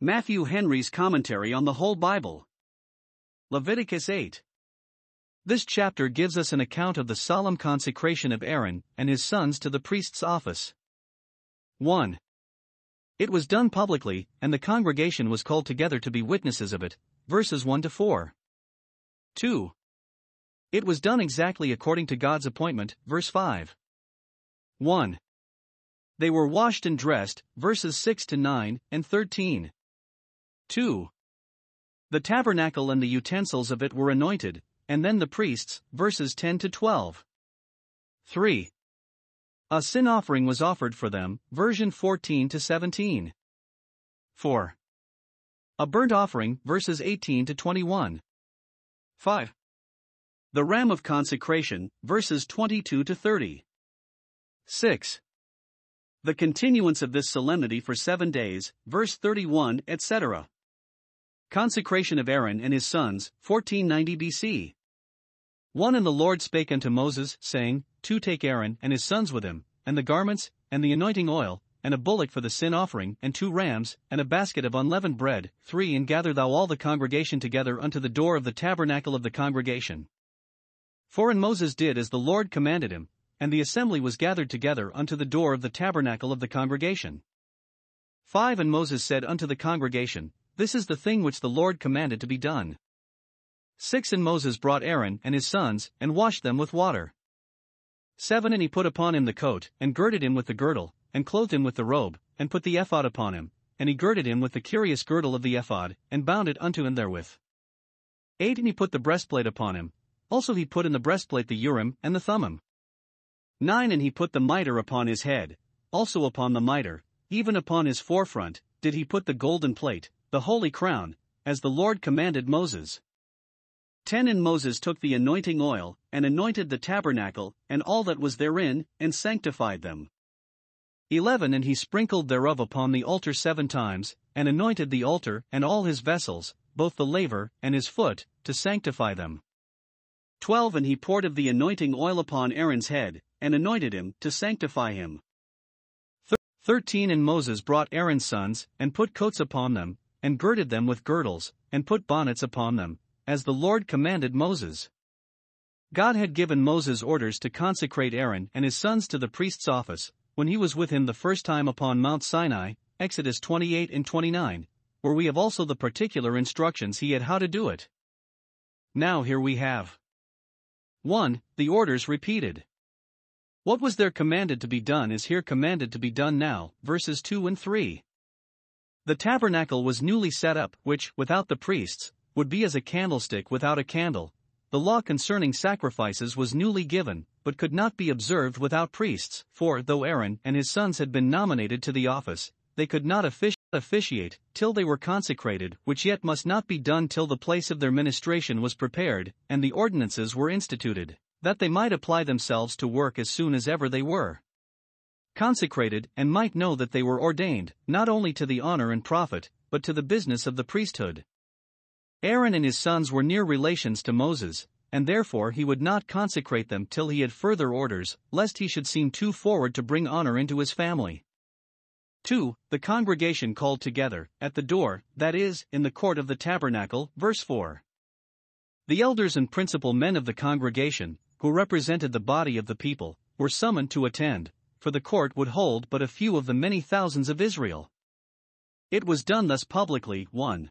Matthew Henry's Commentary on the Whole Bible. Leviticus 8. This chapter gives us an account of the solemn consecration of Aaron and his sons to the priest's office. 1. It was done publicly, and the congregation was called together to be witnesses of it. Verses 1 to 4. 2. It was done exactly according to God's appointment. Verse 5. 1. They were washed and dressed. Verses 6 to 9 and 13. 2. The tabernacle and the utensils of it were anointed, and then the priests. Verses 10 to 12. 3. A sin offering was offered for them, version 14 to 17. 4. A burnt offering, verses 18 to 21. 5. The ram of consecration, verses 22 to 30. 6. The continuance of this solemnity for seven days, verse 31, etc. Consecration of Aaron and his sons, 1490 BC. 1 And the Lord spake unto Moses, saying, 2 Take Aaron and his sons with him, and the garments, and the anointing oil, and a bullock for the sin offering, and two rams, and a basket of unleavened bread. 3 And gather thou all the congregation together unto the door of the tabernacle of the congregation. 4 and Moses did as the Lord commanded him, and the assembly was gathered together unto the door of the tabernacle of the congregation. 5 And Moses said unto the congregation, This is the thing which the Lord commanded to be done. 6 And Moses brought Aaron and his sons, and washed them with water. 7 And he put upon him the coat, and girded him with the girdle, and clothed him with the robe, and put the ephod upon him, and he girded him with the curious girdle of the ephod, and bound it unto him therewith. 8 And he put the breastplate upon him, also he put in the breastplate the Urim and the Thummim. 9 And he put the mitre upon his head, also upon the mitre, even upon his forefront, did he put the golden plate, the holy crown, as the Lord commanded Moses. 10 And Moses took the anointing oil, and anointed the tabernacle, and all that was therein, and sanctified them. 11 And he sprinkled thereof upon the altar seven times, and anointed the altar, and all his vessels, both the laver, and his foot, to sanctify them. 12 And he poured of the anointing oil upon Aaron's head, and anointed him, to sanctify him. 13 And Moses brought Aaron's sons, and put coats upon them, and girded them with girdles, and put bonnets upon them, as the Lord commanded Moses. God had given Moses orders to consecrate Aaron and his sons to the priest's office, when he was with him the first time upon Mount Sinai, Exodus 28 and 29, where we have also the particular instructions he had how to do it. Now here we have 1. The orders repeated. What was there commanded to be done is here commanded to be done now, verses 2 and 3. The tabernacle was newly set up, which, without the priests, would be as a candlestick without a candle. The law concerning sacrifices was newly given, but could not be observed without priests, for though Aaron and his sons had been nominated to the office, they could not offici- officiate till they were consecrated, which yet must not be done till the place of their ministration was prepared, and the ordinances were instituted, that they might apply themselves to work as soon as ever they were consecrated, and might know that they were ordained, not only to the honor and profit, but to the business of the priesthood. Aaron and his sons were near relations to Moses, and therefore he would not consecrate them till he had further orders, lest he should seem too forward to bring honor into his family. 2. The congregation called together, at the door, that is, in the court of the tabernacle, verse 4. The elders and principal men of the congregation, who represented the body of the people, were summoned to attend, for the court would hold but a few of the many thousands of Israel. It was done thus publicly 1.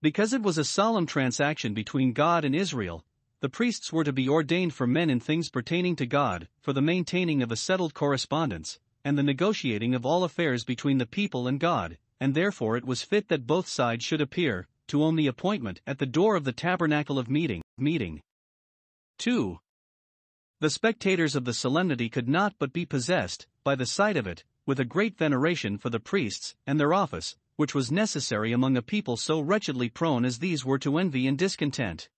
Because it was a solemn transaction between God and Israel, the priests were to be ordained for men in things pertaining to God, for the maintaining of a settled correspondence, and the negotiating of all affairs between the people and God, and therefore it was fit that both sides should appear, to own the appointment at the door of the tabernacle of meeting. meeting. 2. The spectators of the solemnity could not but be possessed, by the sight of it, with a great veneration for the priests and their office, which was necessary among a people so wretchedly prone as these were to envy and discontent.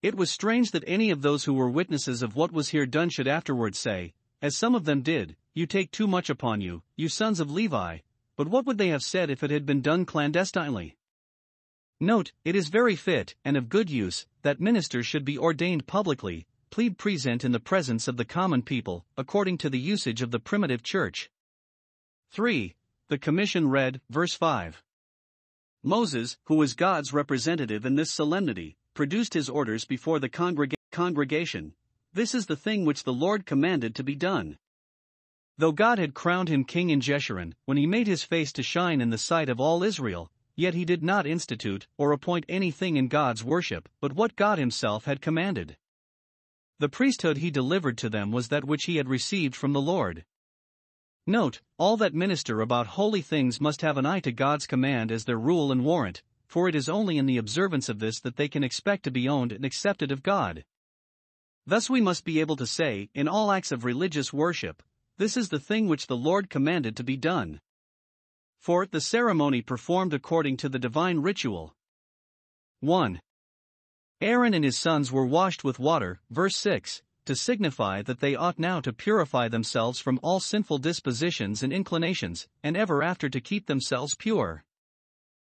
It was strange that any of those who were witnesses of what was here done should afterwards say, as some of them did, You take too much upon you, you sons of Levi. But what would they have said if it had been done clandestinely? Note, it is very fit, and of good use, that ministers should be ordained publicly, plead present in the presence of the common people, according to the usage of the primitive church. 3. The Commission read, verse 5. Moses, who was God's representative in this solemnity, produced his orders before the congreg- congregation. This is the thing which the Lord commanded to be done. Though God had crowned him king in Jeshurun, when he made his face to shine in the sight of all Israel, yet he did not institute or appoint anything in God's worship but what God himself had commanded. The priesthood he delivered to them was that which he had received from the Lord. Note, all that minister about holy things must have an eye to God's command as their rule and warrant, for it is only in the observance of this that they can expect to be owned and accepted of God. Thus we must be able to say, in all acts of religious worship, this is the thing which the Lord commanded to be done. For the ceremony performed according to the divine ritual. 1. Aaron and his sons were washed with water, verse 6, to signify that they ought now to purify themselves from all sinful dispositions and inclinations, and ever after to keep themselves pure.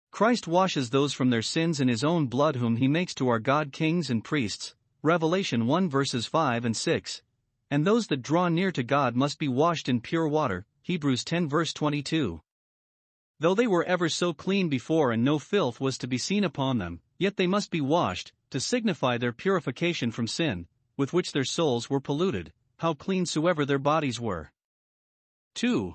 Christ washes those from their sins in his own blood, whom he makes to our God kings and priests. Revelation 1 verses 5 and 6. And those that draw near to God must be washed in pure water. Hebrews 10 verse 22. Though they were ever so clean before and no filth was to be seen upon them, yet they must be washed, to signify their purification from sin, with which their souls were polluted, how clean soever their bodies were. 2.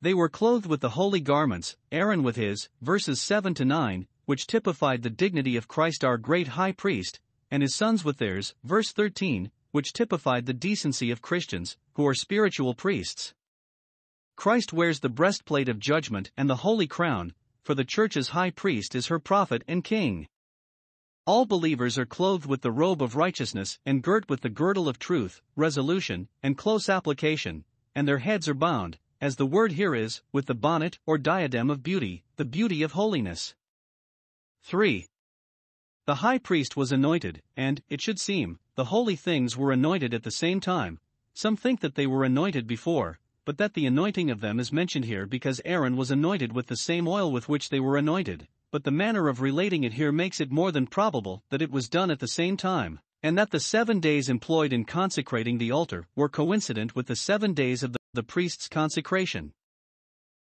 They were clothed with the holy garments, Aaron with his, verses 7 to 9, which typified the dignity of Christ our great high priest, and his sons with theirs, verse 13, which typified the decency of Christians, who are spiritual priests. Christ wears the breastplate of judgment and the holy crown, for the church's high priest is her prophet and king. All believers are clothed with the robe of righteousness and girt with the girdle of truth, resolution, and close application, and their heads are bound, as the word here is, with the bonnet or diadem of beauty, the beauty of holiness. 3. The high priest was anointed, and, it should seem, the holy things were anointed at the same time. Some think that they were anointed before, but that the anointing of them is mentioned here because Aaron was anointed with the same oil with which they were anointed, but the manner of relating it here makes it more than probable that it was done at the same time, and that the seven days employed in consecrating the altar were coincident with the seven days of the, the priest's consecration.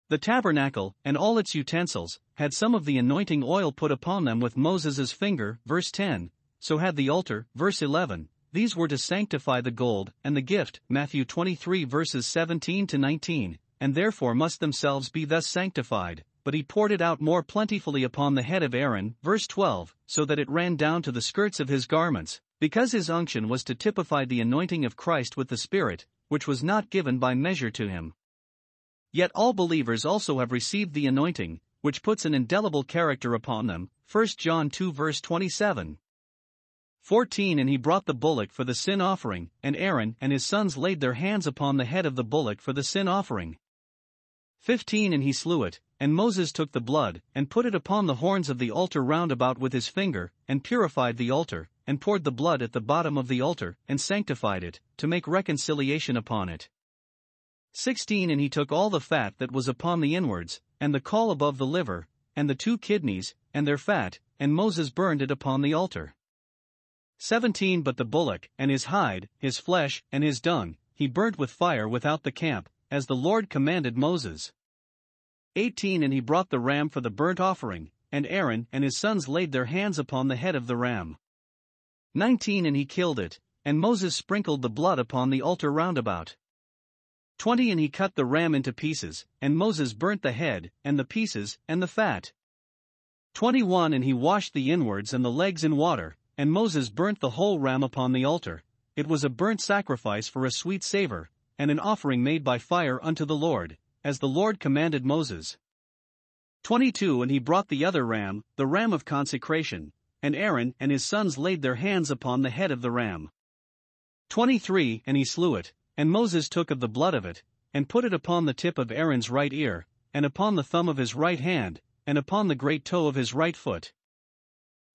The tabernacle, and all its utensils, had some of the anointing oil put upon them with Moses' finger, verse 10, so had the altar, verse 11. These were to sanctify the gold and the gift, Matthew 23 verses 17 to 19, and therefore must themselves be thus sanctified but he poured it out more plentifully upon the head of Aaron, verse 12, so that it ran down to the skirts of his garments, because his unction was to typify the anointing of Christ with the Spirit, which was not given by measure to him. Yet all believers also have received the anointing, which puts an indelible character upon them, 1 John 2 verse 27. 14 And he brought the bullock for the sin offering, and Aaron and his sons laid their hands upon the head of the bullock for the sin offering. 15 And he slew it, and Moses took the blood, and put it upon the horns of the altar round about with his finger, and purified the altar, and poured the blood at the bottom of the altar, and sanctified it, to make reconciliation upon it. 16 And he took all the fat that was upon the inwards, and the caul above the liver, and the two kidneys, and their fat, and Moses burned it upon the altar. 17 But the bullock, and his hide, his flesh, and his dung, he burnt with fire without the camp, as the Lord commanded Moses. 18 And he brought the ram for the burnt offering, and Aaron and his sons laid their hands upon the head of the ram. 19 And he killed it, and Moses sprinkled the blood upon the altar round about. 20 And he cut the ram into pieces, and Moses burnt the head, and the pieces, and the fat. 21 And he washed the inwards and the legs in water, and Moses burnt the whole ram upon the altar. It was a burnt sacrifice for a sweet savor, and an offering made by fire unto the Lord as the Lord commanded Moses. 22 And he brought the other ram, the ram of consecration, and Aaron and his sons laid their hands upon the head of the ram. 23 And he slew it, and Moses took of the blood of it, and put it upon the tip of Aaron's right ear, and upon the thumb of his right hand, and upon the great toe of his right foot.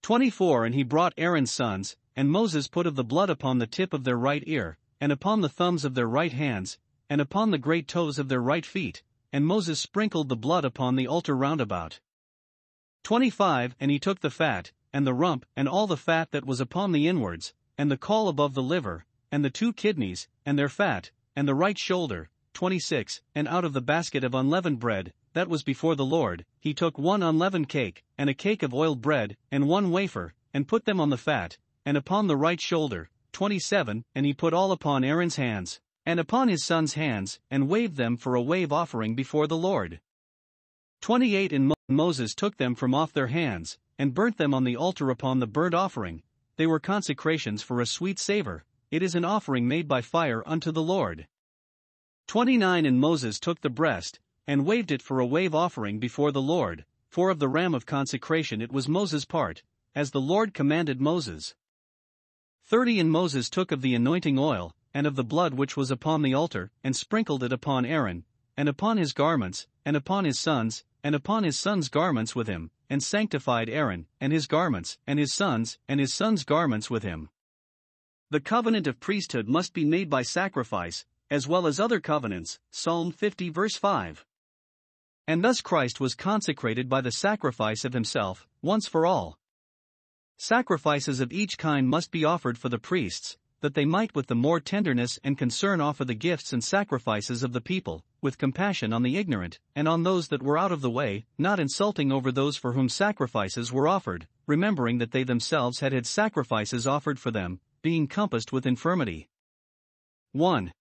24 And he brought Aaron's sons, and Moses put of the blood upon the tip of their right ear, and upon the thumbs of their right hands, and upon the great toes of their right feet, and Moses sprinkled the blood upon the altar round about. 25 And he took the fat, and the rump, and all the fat that was upon the inwards, and the caul above the liver, and the two kidneys, and their fat, and the right shoulder, 26, and out of the basket of unleavened bread, that was before the Lord, he took one unleavened cake, and a cake of oiled bread, and one wafer, and put them on the fat, and upon the right shoulder. 27 And he put all upon Aaron's hands, and upon his son's hands, and waved them for a wave offering before the Lord. 28 And Mo- Moses took them from off their hands, and burnt them on the altar upon the burnt offering. They were consecrations for a sweet savor, it is an offering made by fire unto the Lord. 29 And Moses took the breast, and waved it for a wave offering before the Lord, for of the ram of consecration it was Moses' part, as the Lord commanded Moses. 30 And Moses took of the anointing oil, and of the blood which was upon the altar, and sprinkled it upon Aaron, and upon his garments, and upon his sons, and upon his sons' garments with him, and sanctified Aaron, and his garments, and his sons, and his sons' garments with him. The covenant of priesthood must be made by sacrifice, as well as other covenants. Psalm 50 verse 5. And thus Christ was consecrated by the sacrifice of himself, once for all. Sacrifices of each kind must be offered for the priests, that they might with the more tenderness and concern offer the gifts and sacrifices of the people, with compassion on the ignorant, and on those that were out of the way, not insulting over those for whom sacrifices were offered, remembering that they themselves had had sacrifices offered for them, being compassed with infirmity. 1.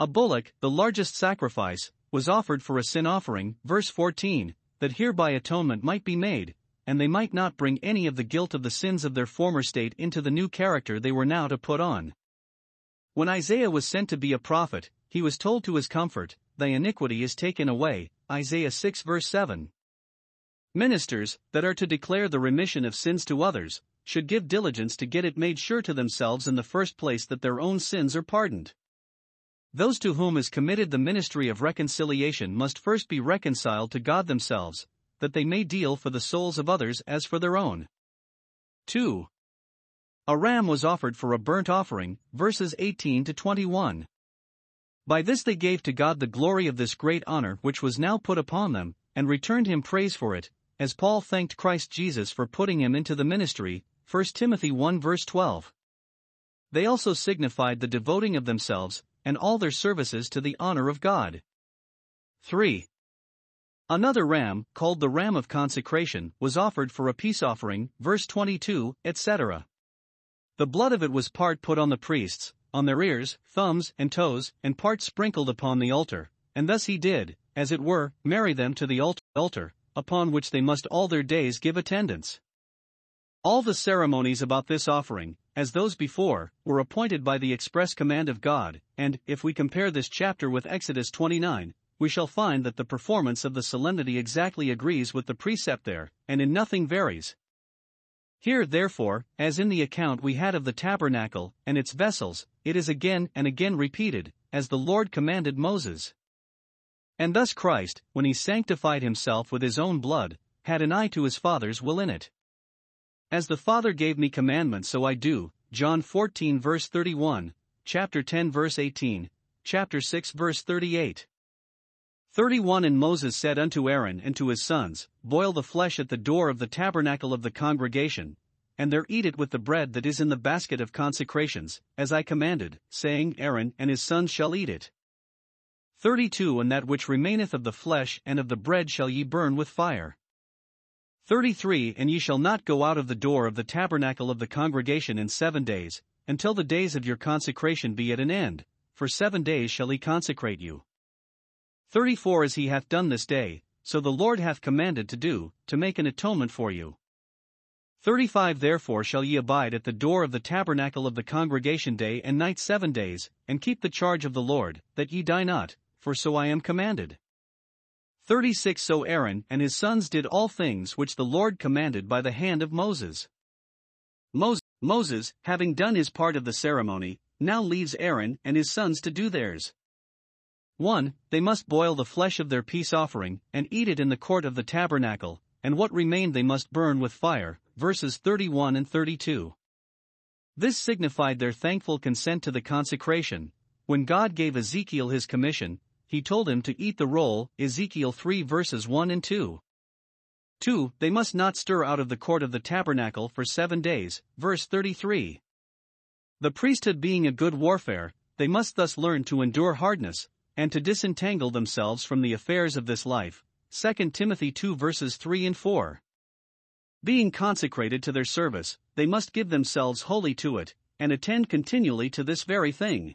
A bullock, the largest sacrifice, was offered for a sin offering, verse 14, that hereby atonement might be made, and they might not bring any of the guilt of the sins of their former state into the new character they were now to put on. When Isaiah was sent to be a prophet, he was told to his comfort, Thy iniquity is taken away, Isaiah 6 verse 7. Ministers, that are to declare the remission of sins to others, should give diligence to get it made sure to themselves in the first place that their own sins are pardoned. Those to whom is committed the ministry of reconciliation must first be reconciled to God themselves, that they may deal for the souls of others as for their own. 2. A ram was offered for a burnt offering, verses 18 to 21. By this they gave to God the glory of this great honor which was now put upon them, and returned him praise for it, as Paul thanked Christ Jesus for putting him into the ministry, 1 Timothy 1 verse 12. They also signified the devoting of themselves, and all their services to the honor of God. 3. Another ram, called the ram of consecration, was offered for a peace offering, verse 22, etc. The blood of it was part put on the priests, on their ears, thumbs, and toes, and part sprinkled upon the altar, and thus he did, as it were, marry them to the altar, upon which they must all their days give attendance. All the ceremonies about this offering, as those before, were appointed by the express command of God, and, if we compare this chapter with Exodus 29, we shall find that the performance of the solemnity exactly agrees with the precept there, and in nothing varies. Here, therefore, as in the account we had of the tabernacle and its vessels, it is again and again repeated, as the Lord commanded Moses. And thus Christ, when he sanctified himself with his own blood, had an eye to his Father's will in it. As the Father gave me commandments, so I do. John 14 verse 31, chapter 10 verse 18, chapter 6 verse 38. 31 And Moses said unto Aaron and to his sons, Boil the flesh at the door of the tabernacle of the congregation, and there eat it with the bread that is in the basket of consecrations, as I commanded, saying, Aaron and his sons shall eat it. 32 And that which remaineth of the flesh and of the bread shall ye burn with fire. 33 And ye shall not go out of the door of the tabernacle of the congregation in seven days, until the days of your consecration be at an end, for seven days shall he consecrate you. 34 As he hath done this day, so the Lord hath commanded to do, to make an atonement for you. 35 Therefore shall ye abide at the door of the tabernacle of the congregation day and night seven days, and keep the charge of the Lord, that ye die not, for so I am commanded. 36 So Aaron and his sons did all things which the Lord commanded by the hand of Moses. Moses, Moses, having done his part of the ceremony, now leaves Aaron and his sons to do theirs. 1. They must boil the flesh of their peace offering, and eat it in the court of the tabernacle, and what remained they must burn with fire. Verses 31 and 32. This signified their thankful consent to the consecration. When God gave Ezekiel his commission, he told him to eat the roll, Ezekiel 3 verses 1 and 2. 2. They must not stir out of the court of the tabernacle for seven days, verse 33. The priesthood being a good warfare, they must thus learn to endure hardness, and to disentangle themselves from the affairs of this life. 2 Timothy 2 verses 3 and 4. Being consecrated to their service, they must give themselves wholly to it, and attend continually to this very thing.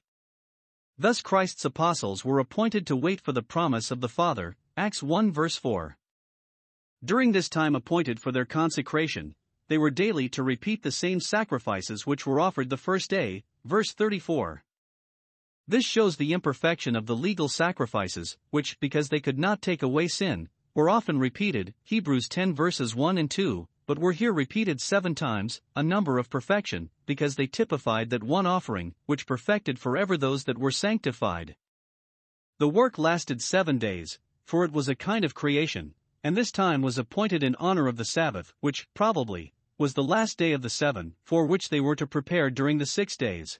Thus Christ's apostles were appointed to wait for the promise of the Father, Acts 1 verse 4. During this time appointed for their consecration, they were daily to repeat the same sacrifices which were offered the first day, verse 34. This shows the imperfection of the legal sacrifices, which, because they could not take away sin, were often repeated, Hebrews 10 verses 1 and 2, but were here repeated seven times, a number of perfection, because they typified that one offering, which perfected forever those that were sanctified. The work lasted seven days, for it was a kind of creation, and this time was appointed in honor of the Sabbath, which, probably, was the last day of the seven, for which they were to prepare during the six days.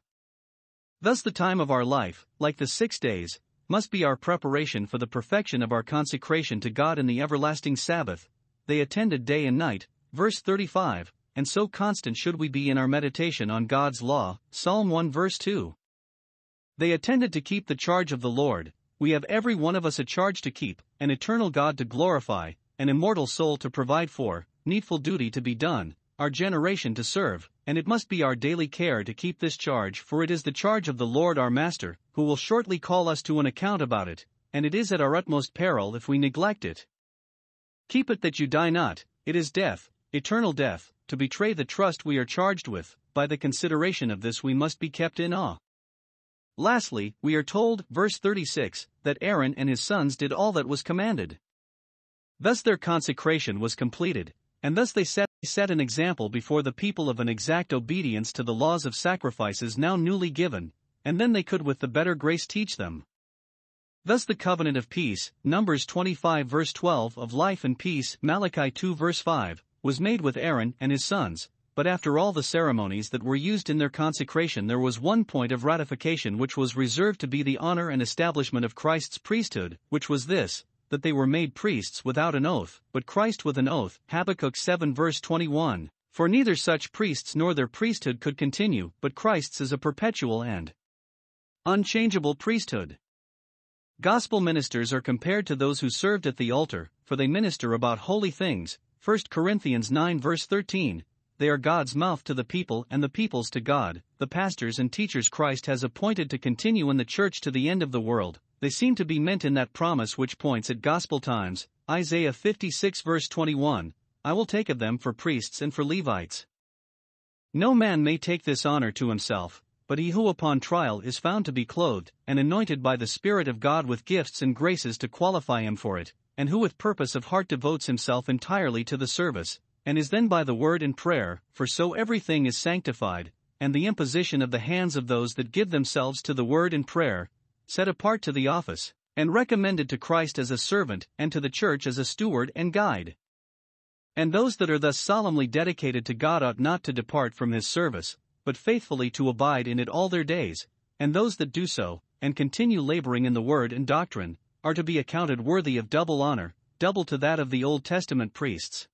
Thus, the time of our life, like the six days, must be our preparation for the perfection of our consecration to God in the everlasting Sabbath. They attended day and night, verse 35, and so constant should we be in our meditation on God's law, Psalm 1 verse 2. They attended to keep the charge of the Lord, we have every one of us a charge to keep, an eternal God to glorify, an immortal soul to provide for, needful duty to be done, our generation to serve, and it must be our daily care to keep this charge, for it is the charge of the Lord our Master, who will shortly call us to an account about it, and it is at our utmost peril if we neglect it. Keep it that you die not, it is death, eternal death, to betray the trust we are charged with, by the consideration of this we must be kept in awe. Lastly, we are told, verse 36, that Aaron and his sons did all that was commanded. Thus their consecration was completed, and thus they set, set an example before the people of an exact obedience to the laws of sacrifices now newly given, and then they could with the better grace teach them. Thus the covenant of peace, Numbers 25 verse 12 of life and peace, Malachi 2 verse 5, was made with Aaron and his sons, but after all the ceremonies that were used in their consecration, there was one point of ratification which was reserved to be the honor and establishment of Christ's priesthood, which was this that they were made priests without an oath, but Christ with an oath. Habakkuk 7 verse 21. For neither such priests nor their priesthood could continue, but Christ's is a perpetual and unchangeable priesthood. Gospel ministers are compared to those who served at the altar, for they minister about holy things. 1 Corinthians 9 verse 13, they are God's mouth to the people and the peoples to God, the pastors and teachers Christ has appointed to continue in the church to the end of the world. They seem to be meant in that promise which points at gospel times, Isaiah 56 verse 21 I will take of them for priests and for Levites. No man may take this honor to himself, but he who upon trial is found to be clothed and anointed by the Spirit of God with gifts and graces to qualify him for it, and who with purpose of heart devotes himself entirely to the service, and is then by the word and prayer, for so everything is sanctified, and the imposition of the hands of those that give themselves to the word and prayer, set apart to the office, and recommended to Christ as a servant and to the church as a steward and guide. And those that are thus solemnly dedicated to God ought not to depart from his service, but faithfully to abide in it all their days, and those that do so, and continue laboring in the word and doctrine, are to be accounted worthy of double honor, double to that of the Old Testament priests.